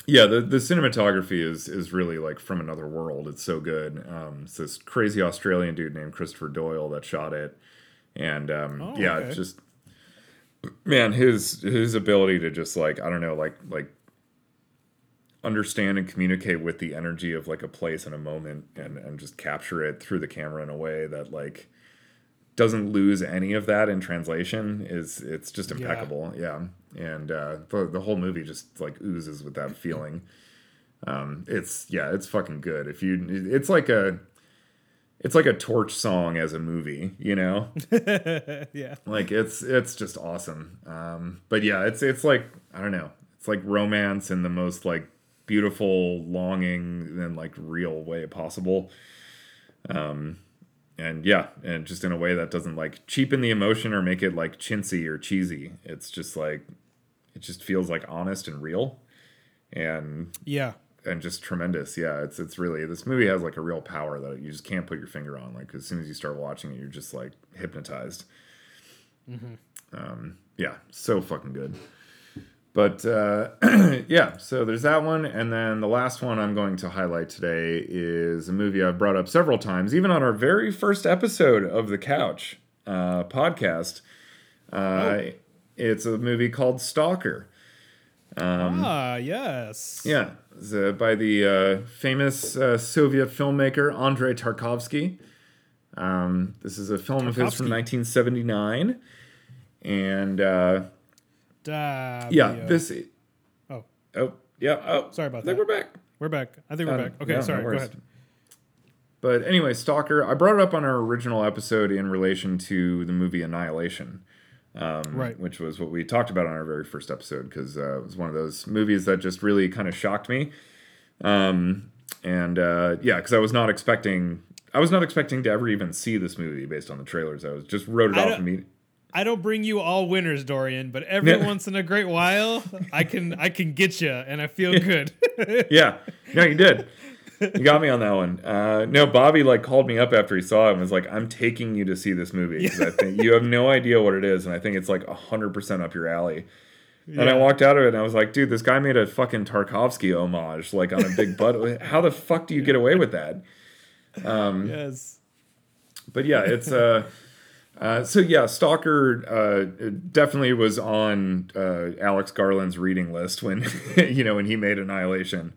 yeah the, the cinematography is is really like from another world it's so good um it's this crazy australian dude named christopher doyle that shot it and um Oh, yeah okay. just man his his ability to just like i don't know like like understand and communicate with the energy of like a place and a moment and and just capture it through the camera in a way that like doesn't lose any of that in translation is it's just impeccable. Yeah, and uh the, the whole movie just like oozes with that feeling. Um it's yeah it's fucking good. If you it's like a it's like a torch song as a movie you know? Yeah. like it's it's just awesome. Um but yeah it's it's like i don't know it's like romance in the most like beautiful longing and like real way possible um and yeah and just in a way that doesn't like cheapen the emotion or make it like chintzy or cheesy it's just like it just feels like honest and real and Yeah. and just tremendous. Yeah, it's it's really this movie has like a real power that you just can't put your finger on. Like as soon as you start watching it, you're just like hypnotized. Um, yeah, so fucking good. But uh, yeah, so there's that one, and then the last one I'm going to highlight today is a movie I've brought up several times, even on our very first episode of the Couch uh, podcast. Uh, It's a movie called Stalker. ah, yes. Um, Yeah, it's, uh, by the uh, famous uh, Soviet filmmaker Andrei Tarkovsky. Um, this is a film of his from 1979, and uh, yeah, this. Oh, Oh, yeah. Oh, Sorry about that. I think that. we're back. we're back. I think we're Um, back. Okay, yeah, no sorry. Go ahead. But anyway, Stalker. I brought it up on our original episode in relation to the movie Annihilation. Um, Right. Which was what we talked about on our very first episode because uh, it was one of those movies that just really kind of shocked me. Um, and uh, yeah, because I was not expecting. I was not expecting to ever even see this movie based on the trailers. I was just wrote it I off immediately. I don't bring you all winners, Dorian, but every Yeah. once in a great while, I can I can get you, and I feel good. yeah, no, you did. You got me on that one. Uh, no, Bobby like called me up after he saw it and was like, "I'm taking you to see this movie because I think you have no idea what it is, and I think it's like hundred percent up your alley." And I walked out of it and I was like, "Dude, this guy made a fucking Tarkovsky homage, like on a big butt. How the fuck do you get away with that?" Um, yes. but yeah, it's uh, uh so yeah, Stalker uh definitely was on uh Alex Garland's reading list when you know when he made Annihilation.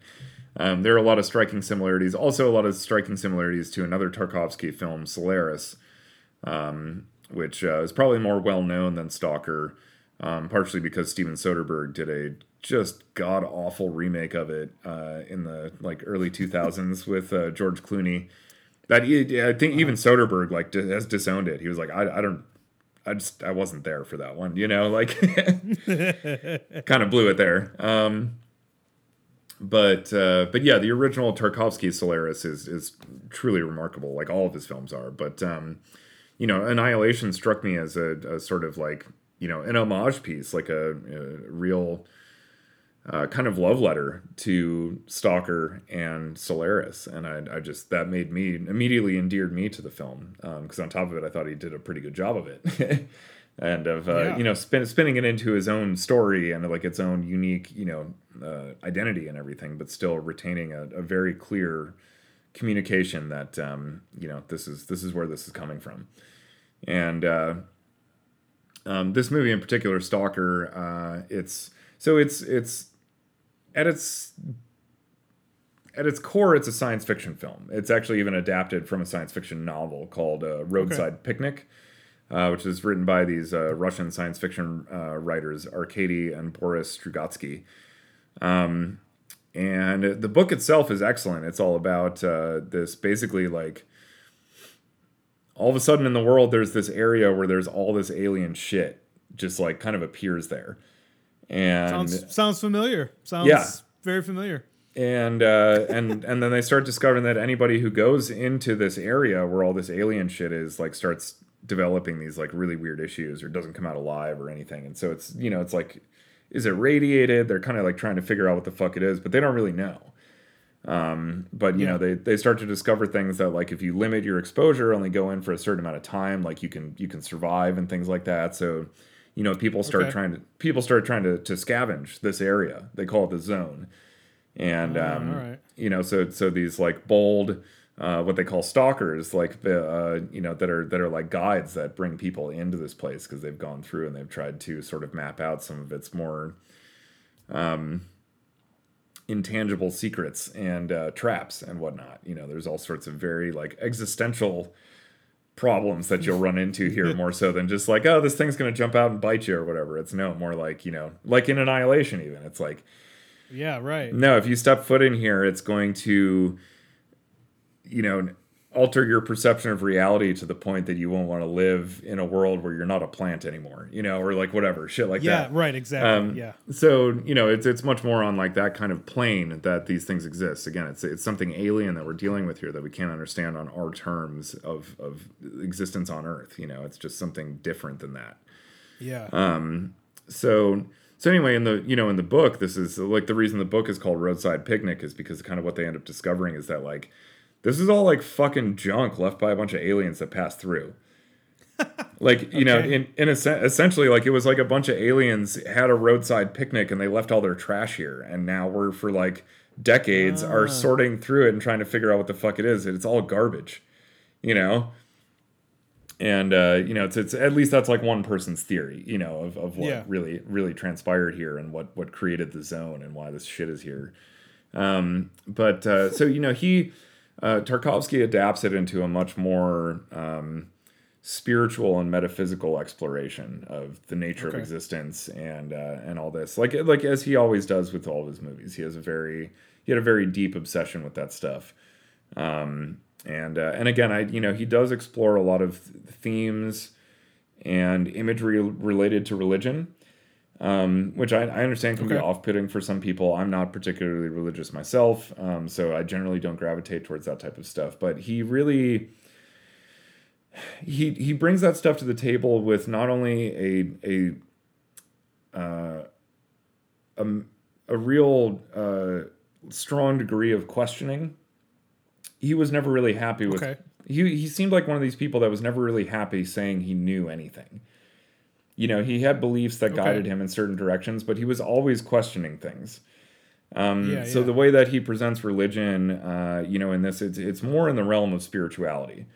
Um, there are a lot of striking similarities. Also, a lot of striking similarities to another Tarkovsky film, Solaris, um, which uh, is probably more well known than Stalker, um, partially because Steven Soderbergh did a just god awful remake of it uh, in the like early 2000s with George Clooney. That I think even Soderbergh like has disowned it. He was like, I, I don't, I just I wasn't there for that one. You know, like kind of blew it there. Um, but uh, but yeah, the original Tarkovsky Solaris is is truly remarkable. Like all of his films are. But um, you know, Annihilation struck me as a, a sort of like you know an homage piece, like a, a real uh, kind of love letter to Stalker and Solaris, and I, I just that made me immediately endeared me to the film because um, on top of it, I thought he did a pretty good job of it, and of uh, yeah. you know spin, spinning it into his own story and like its own unique you know uh, identity and everything, but still retaining a, a very clear communication that um, you know this is this is where this is coming from, and uh, um, this movie in particular, Stalker, uh, it's so it's it's at its at its core, it's a science fiction film. It's actually even adapted from a science fiction novel called uh, Roadside okay. Picnic, uh, which is written by these uh, Russian science fiction uh, writers, Arkady and Boris Strugatsky. Um, and the book itself is excellent. It's all about uh, this basically like all of a sudden in the world, there's this area where there's all this alien shit just like kind of appears there. And sounds sounds familiar. Sounds yeah. very familiar. And uh, and and then they start discovering that anybody who goes into this area where all this alien shit is like starts developing these like really weird issues or doesn't come out alive or anything. And so it's you know it's like is it radiated? They're kind of like trying to figure out what the fuck it is, but they don't really know. Um, but you yeah. know they they start to discover things that like if you limit your exposure, only go in for a certain amount of time, like you can you can survive and things like that. So you know people start okay. trying to people start trying to, to scavenge this area. They call it the zone. And uh, um, you know so so these like bold uh, what they call stalkers like the uh, you know that are that are like guides that bring people into this place because they've gone through and they've tried to sort of map out some of its more um, intangible secrets and uh, traps and whatnot. You know there's all sorts of very like existential problems that you'll run into here more so than just like oh this thing's going to jump out and bite you or whatever. It's no more like you know like in annihilation even it's like yeah right. no if you step foot in here it's going to you know alter your perception of reality to the point that you won't want to live in a world where you're not a plant anymore, you know, or like whatever shit like yeah, that. Yeah, right, exactly. Um, yeah. So you know, it's it's much more on like that kind of plane that these things exist. Again, it's it's something alien that we're dealing with here that we can't understand on our terms of of existence on Earth. You know, it's just something different than that. Yeah. Um. So. So anyway, in the you know in the book, this is like the reason the book is called Roadside Picnic is because kind of what they end up discovering is that like this is all like fucking junk left by a bunch of aliens that passed through. like you okay. know, in in a sen- essentially, like it was like a bunch of aliens had a roadside picnic and they left all their trash here, and now we're for like decades are ah. sorting through it and trying to figure out what the fuck it is. It's all garbage, you know. And uh, you know, it's it's at least that's like one person's theory, you know, of, of what yeah. really really transpired here and what what created the zone and why this shit is here. Um, but uh, so you know he uh, Tarkovsky adapts it into a much more um, spiritual and metaphysical exploration of the nature okay. of existence and uh, and all this. Like like as he always does with all of his movies, he has a very he had a very deep obsession with that stuff. Um, and uh, and again, I you know he does explore a lot of themes and imagery related to religion um, which I, I, understand can okay. be off-putting for some people. I'm not particularly religious myself, um, so I generally don't gravitate towards that type of stuff. But he really he he brings that stuff to the table with not only a a uh, a, a real uh, strong degree of questioning. He was never really happy with. Okay. He he seemed like one of these people that was never really happy saying he knew anything you know, he had beliefs that okay. guided him in certain directions, but he was always questioning things. Um, yeah, so yeah. the way that he presents religion, uh, you know, in this, it's it's more in the realm of spirituality.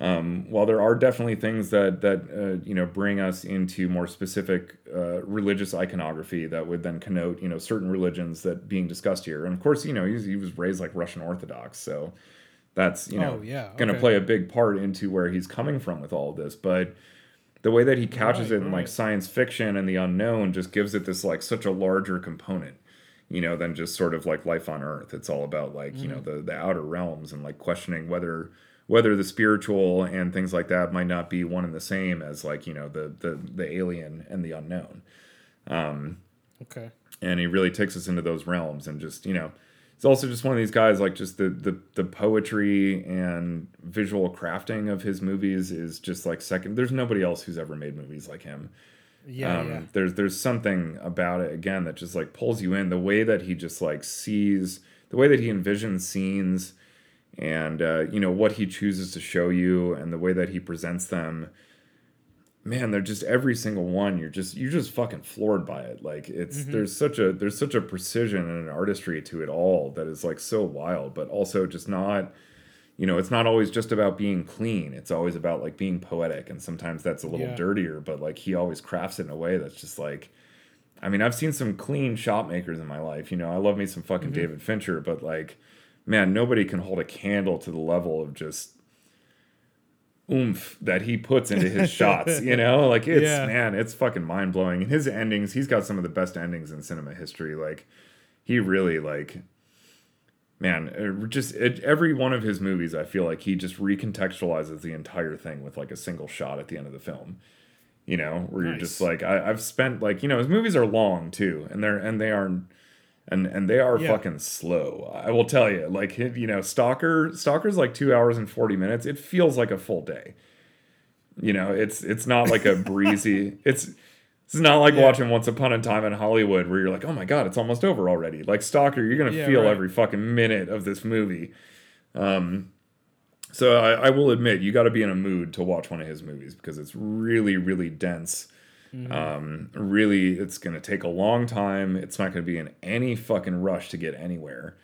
Um, while there are definitely things that that uh, you know bring us into more specific uh, religious iconography that would then connote you know certain religions that being discussed here, and of course you know he was, he was raised like Russian Orthodox, so that's you know oh, yeah. going to play a big part into where he's coming from with all of this, but the way that he couches Right, it in like science fiction and the unknown just gives it this like such a larger component you know than just sort of like life on earth. It's all about like you know the the outer realms and like questioning whether whether the spiritual and things like that might not be one and the same as like you know the the the alien and the unknown. Um Okay. and he really takes us into those realms and just you know he's also just one of these guys like just the the, the poetry and visual crafting of his movies is just like second there's nobody else who's ever made movies like him Yeah, um, yeah. there's there's something about it again that just like pulls you in the way that he just like sees the way that he envisions scenes and uh, you know what he chooses to show you and the way that he presents them man they're just every single one you're just you're just fucking floored by it. Like it's mm-hmm. there's such a there's such a precision and an artistry to it all that is like so wild but also just not you know it's not always just about being clean. It's always about like being poetic and sometimes that's a little Yeah. dirtier but like he always crafts it in a way that's just like i mean i've seen some clean shot makers in my life you know i love me some fucking mm-hmm. david fincher but like man nobody can hold a candle to the level of just oomph that he puts into his shots you know? Like it's Yeah. man it's fucking mind-blowing. And his endings he's got some of the best endings in cinema history. Like he really like man it just it, every one of his movies i feel like he just recontextualizes the entire thing with like a single shot at the end of the film you know? Where you're just like I, i've spent like you know his movies are long too and they're and they are and and they are Yeah. fucking slow i will tell you like you know stalker stalker's like two hours and 40 minutes it feels like a full day you know it's it's not like a breezy it's it's not like Yeah. watching Once Upon a Time in Hollywood where you're like, oh my god, it's almost over already. Like Stalker, you're gonna Yeah, feel right. every fucking minute of this movie. Um, so I, I will admit, you got to be in a mood to watch one of his movies because it's really, really dense. Um, really, it's gonna take a long time. It's not gonna be in any fucking rush to get anywhere.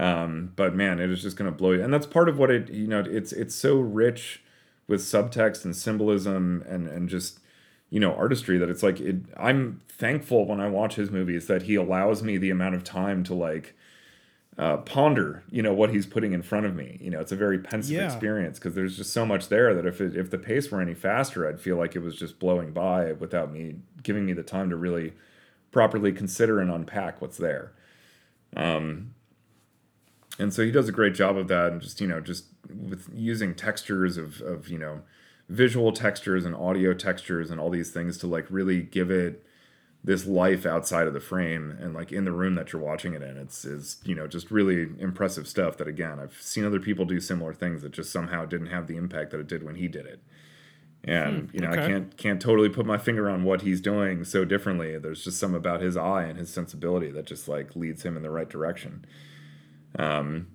Um, but man, it is just gonna blow you, and that's part of what it. You know, it's it's so rich with subtext and symbolism and and just you know artistry that it's like it, i'm thankful when i watch his movies that he allows me the amount of time to like uh, ponder you know what he's putting in front of me you know it's a very pensive Yeah. experience because there's just so much there that if it, if the pace were any faster i'd feel like it was just blowing by without me giving me the time to really properly consider and unpack what's there um and so he does a great job of that and just you know just with using textures of of you know visual textures and audio textures and all these things to like really give it this life outside of the frame and like in the room that you're watching it in it's is you know just really impressive stuff that again i've seen other people do similar things that just somehow didn't have the impact that it did when he did it. And you know i can't can't totally put my finger on what he's doing so differently. There's just some about his eye and his sensibility that just like leads him in the right direction. Um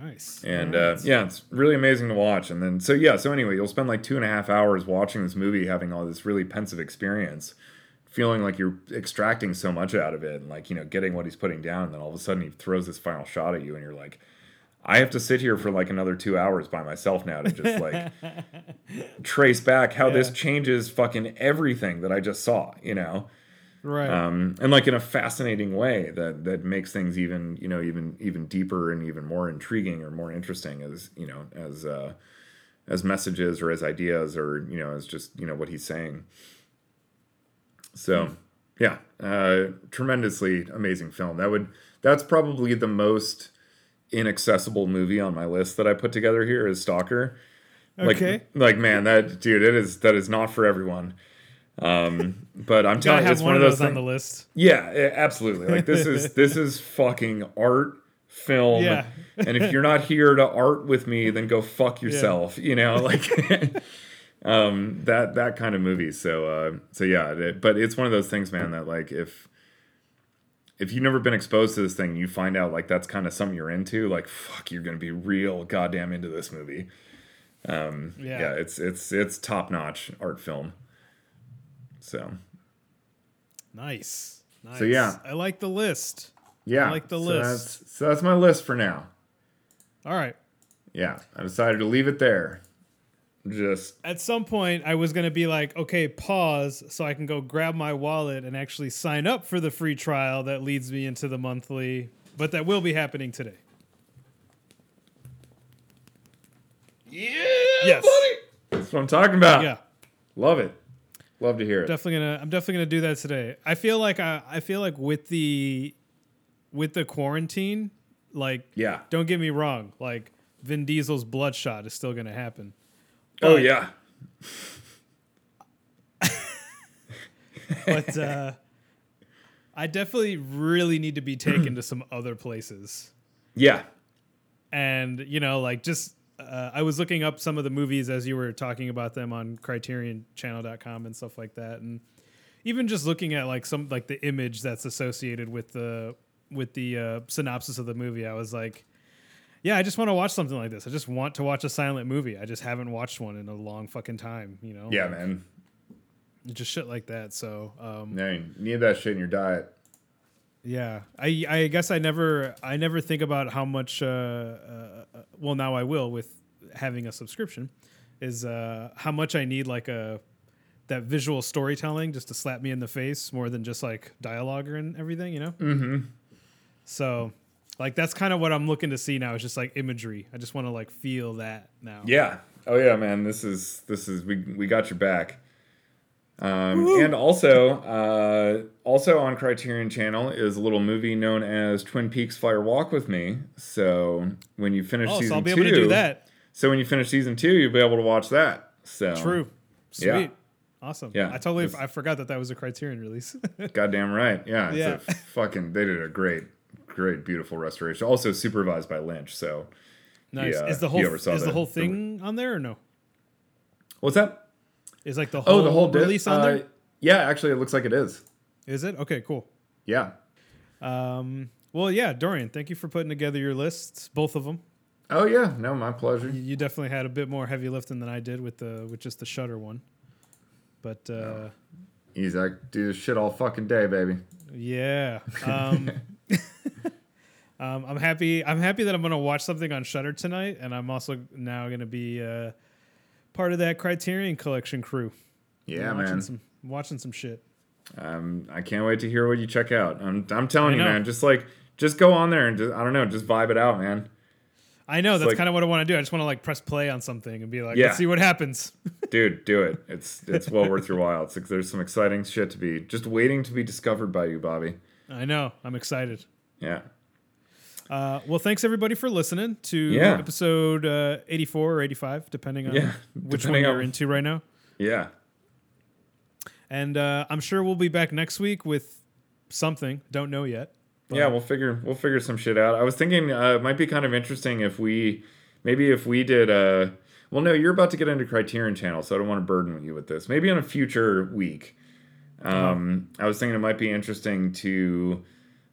Nice. and uh, yeah, it's really amazing to watch. And then so yeah, so anyway, you'll spend like two and a half hours watching this movie, having all this really pensive experience, feeling like you're extracting so much out of it, and like you know getting what he's putting down. And then all of a sudden he throws this final shot at you, and you're like, I have to sit here for like another two hours by myself now to just like trace back how this changes fucking everything that I just saw. You know right. um, and like in a fascinating way that that makes things even you know even even deeper and even more intriguing or more interesting as you know as uh, as messages or as ideas or you know as just you know what he's saying. So yeah, uh, tremendously amazing film. That would that's probably the most inaccessible movie on my list that I put together here is Stalker. Like, Okay. like man, that dude, it is that is not for everyone. Um, but I'm telling you, it's one, one of those those on the list. Yeah, absolutely. Like this is this is fucking art film. Yeah. and if you're not here to art with me, then go fuck yourself. You know, like um that that kind of movie. So uh so yeah, it- but it's one of those things, man, that like if if you've never been exposed to this thing, you find out like that's kind of something you're into, like fuck, you're gonna be real goddamn into this movie. Um Yeah. yeah, it's it's it's top notch art film. So Nice. Nice. So, yeah. I like the list. yeah. I like the so list. That's, so that's my list for now. All right. Yeah, I decided to leave it there. Just At some point, I was going to be like, okay, pause so I can go grab my wallet and actually sign up for the free trial that leads me into the monthly, but that will be happening today. yeah, Yes. buddy. That's what I'm talking about. Yeah. Love it. Love to hear it. Definitely gonna. I'm definitely gonna do that today. I feel like I. I feel like with the, with the quarantine, like Yeah. don't get me wrong, like Vin Diesel's Bloodshot is still gonna happen. Oh yeah. but uh, I definitely really need to be taken to some other places. Yeah. And you know, like just uh, I was looking up some of the movies as you were talking about them on CriterionChannel.com and stuff like that, and even just looking at like some like the image that's associated with the with the uh, synopsis of the movie, I was like. Yeah, I just want to watch something like this. I just want to watch a silent movie. I just haven't watched one in a long fucking time, you know? Yeah, man. Just shit like that. So, um, Yeah, you need that shit in your diet. Yeah, I I guess I never I never think about how much. Uh, uh, uh, well, now I will with having a subscription. Is uh, how much I need like a that visual storytelling just to slap me in the face more than just like dialogue and everything, you know. Mm-hmm. So, like that's kind of what I'm looking to see now. Is just like imagery. I just want to like feel that now. Yeah. Oh yeah, man. This is this is we we got your back. Um, and also, uh, also on Criterion Channel is a little movie known as Twin Peaks: Fire Walk with Me. So when you finish Oh, season so I'll be two, able to do that. So when you finish season two, you'll be able to watch that. So True. Sweet. Yeah. Awesome. Yeah. I totally It's- I forgot that that was a Criterion release. Goddamn right. Yeah. It's Yeah. a fucking. They did a great, great, beautiful restoration. Also supervised by Lynch. So nice. uh, is the whole is the the- whole the- thing on there or no? what's that? Is like the whole, Oh, the whole release on uh, there? Yeah, actually, it looks like it is. Is it? Okay, cool. Yeah. Um, well, yeah, Dorian, thank you for putting together your lists, both of them. Oh yeah. No, my pleasure. You, you definitely had a bit more heavy lifting than I did with the with just the Shudder one. But uh, Easy. I do this shit all fucking day, baby. yeah, um, um, I'm happy. I'm happy that I'm gonna watch something on Shudder tonight, and I'm also now gonna be uh, part of that Criterion Collection crew. Yeah, watching man. Some, watching some shit. Um, I can't wait to hear what you check out. I'm, I'm telling I you, know. man. Just like, just go on there and just, I don't know, just vibe it out, man. I know that's like- kind of what I want to do. I just want to like press play on something and be like, Yeah. let's see what happens. Dude, do it. It's, it's well worth your while. It's like there's some exciting shit to be just waiting to be discovered by you, Bobby. I know. I'm excited. Yeah. Uh, well, thanks everybody for listening to Yeah. episode uh, 84 or 85, depending on Yeah, which depending one you're on- into right now. Yeah. And uh, I'm sure we'll be back next week with something. Don't know yet. yeah, we'll figure we'll figure some shit out. I was thinking uh, it might be kind of interesting if we maybe if we did uh well no, you're about to get into Criterion Channel, so I don't want to burden you with this. Maybe on a future week. Um I was thinking it might be interesting to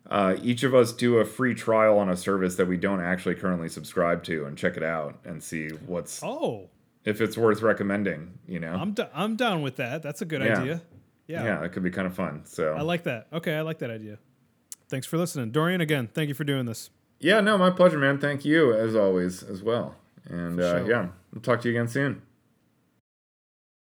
uh, each of us do a free trial on a service that we don't actually currently subscribe to and check it out and see what's Oh, if it's worth recommending, you know. I'm d- I'm down with that. That's a good Yeah. idea. Yeah, yeah, it could be kind of fun. So I like that. Okay, I like that idea. Thanks for listening, Dorian. Again, thank you for doing this. Yeah, no, my pleasure, man. Thank you as always as well. And For uh, yeah, I'll talk to you again soon.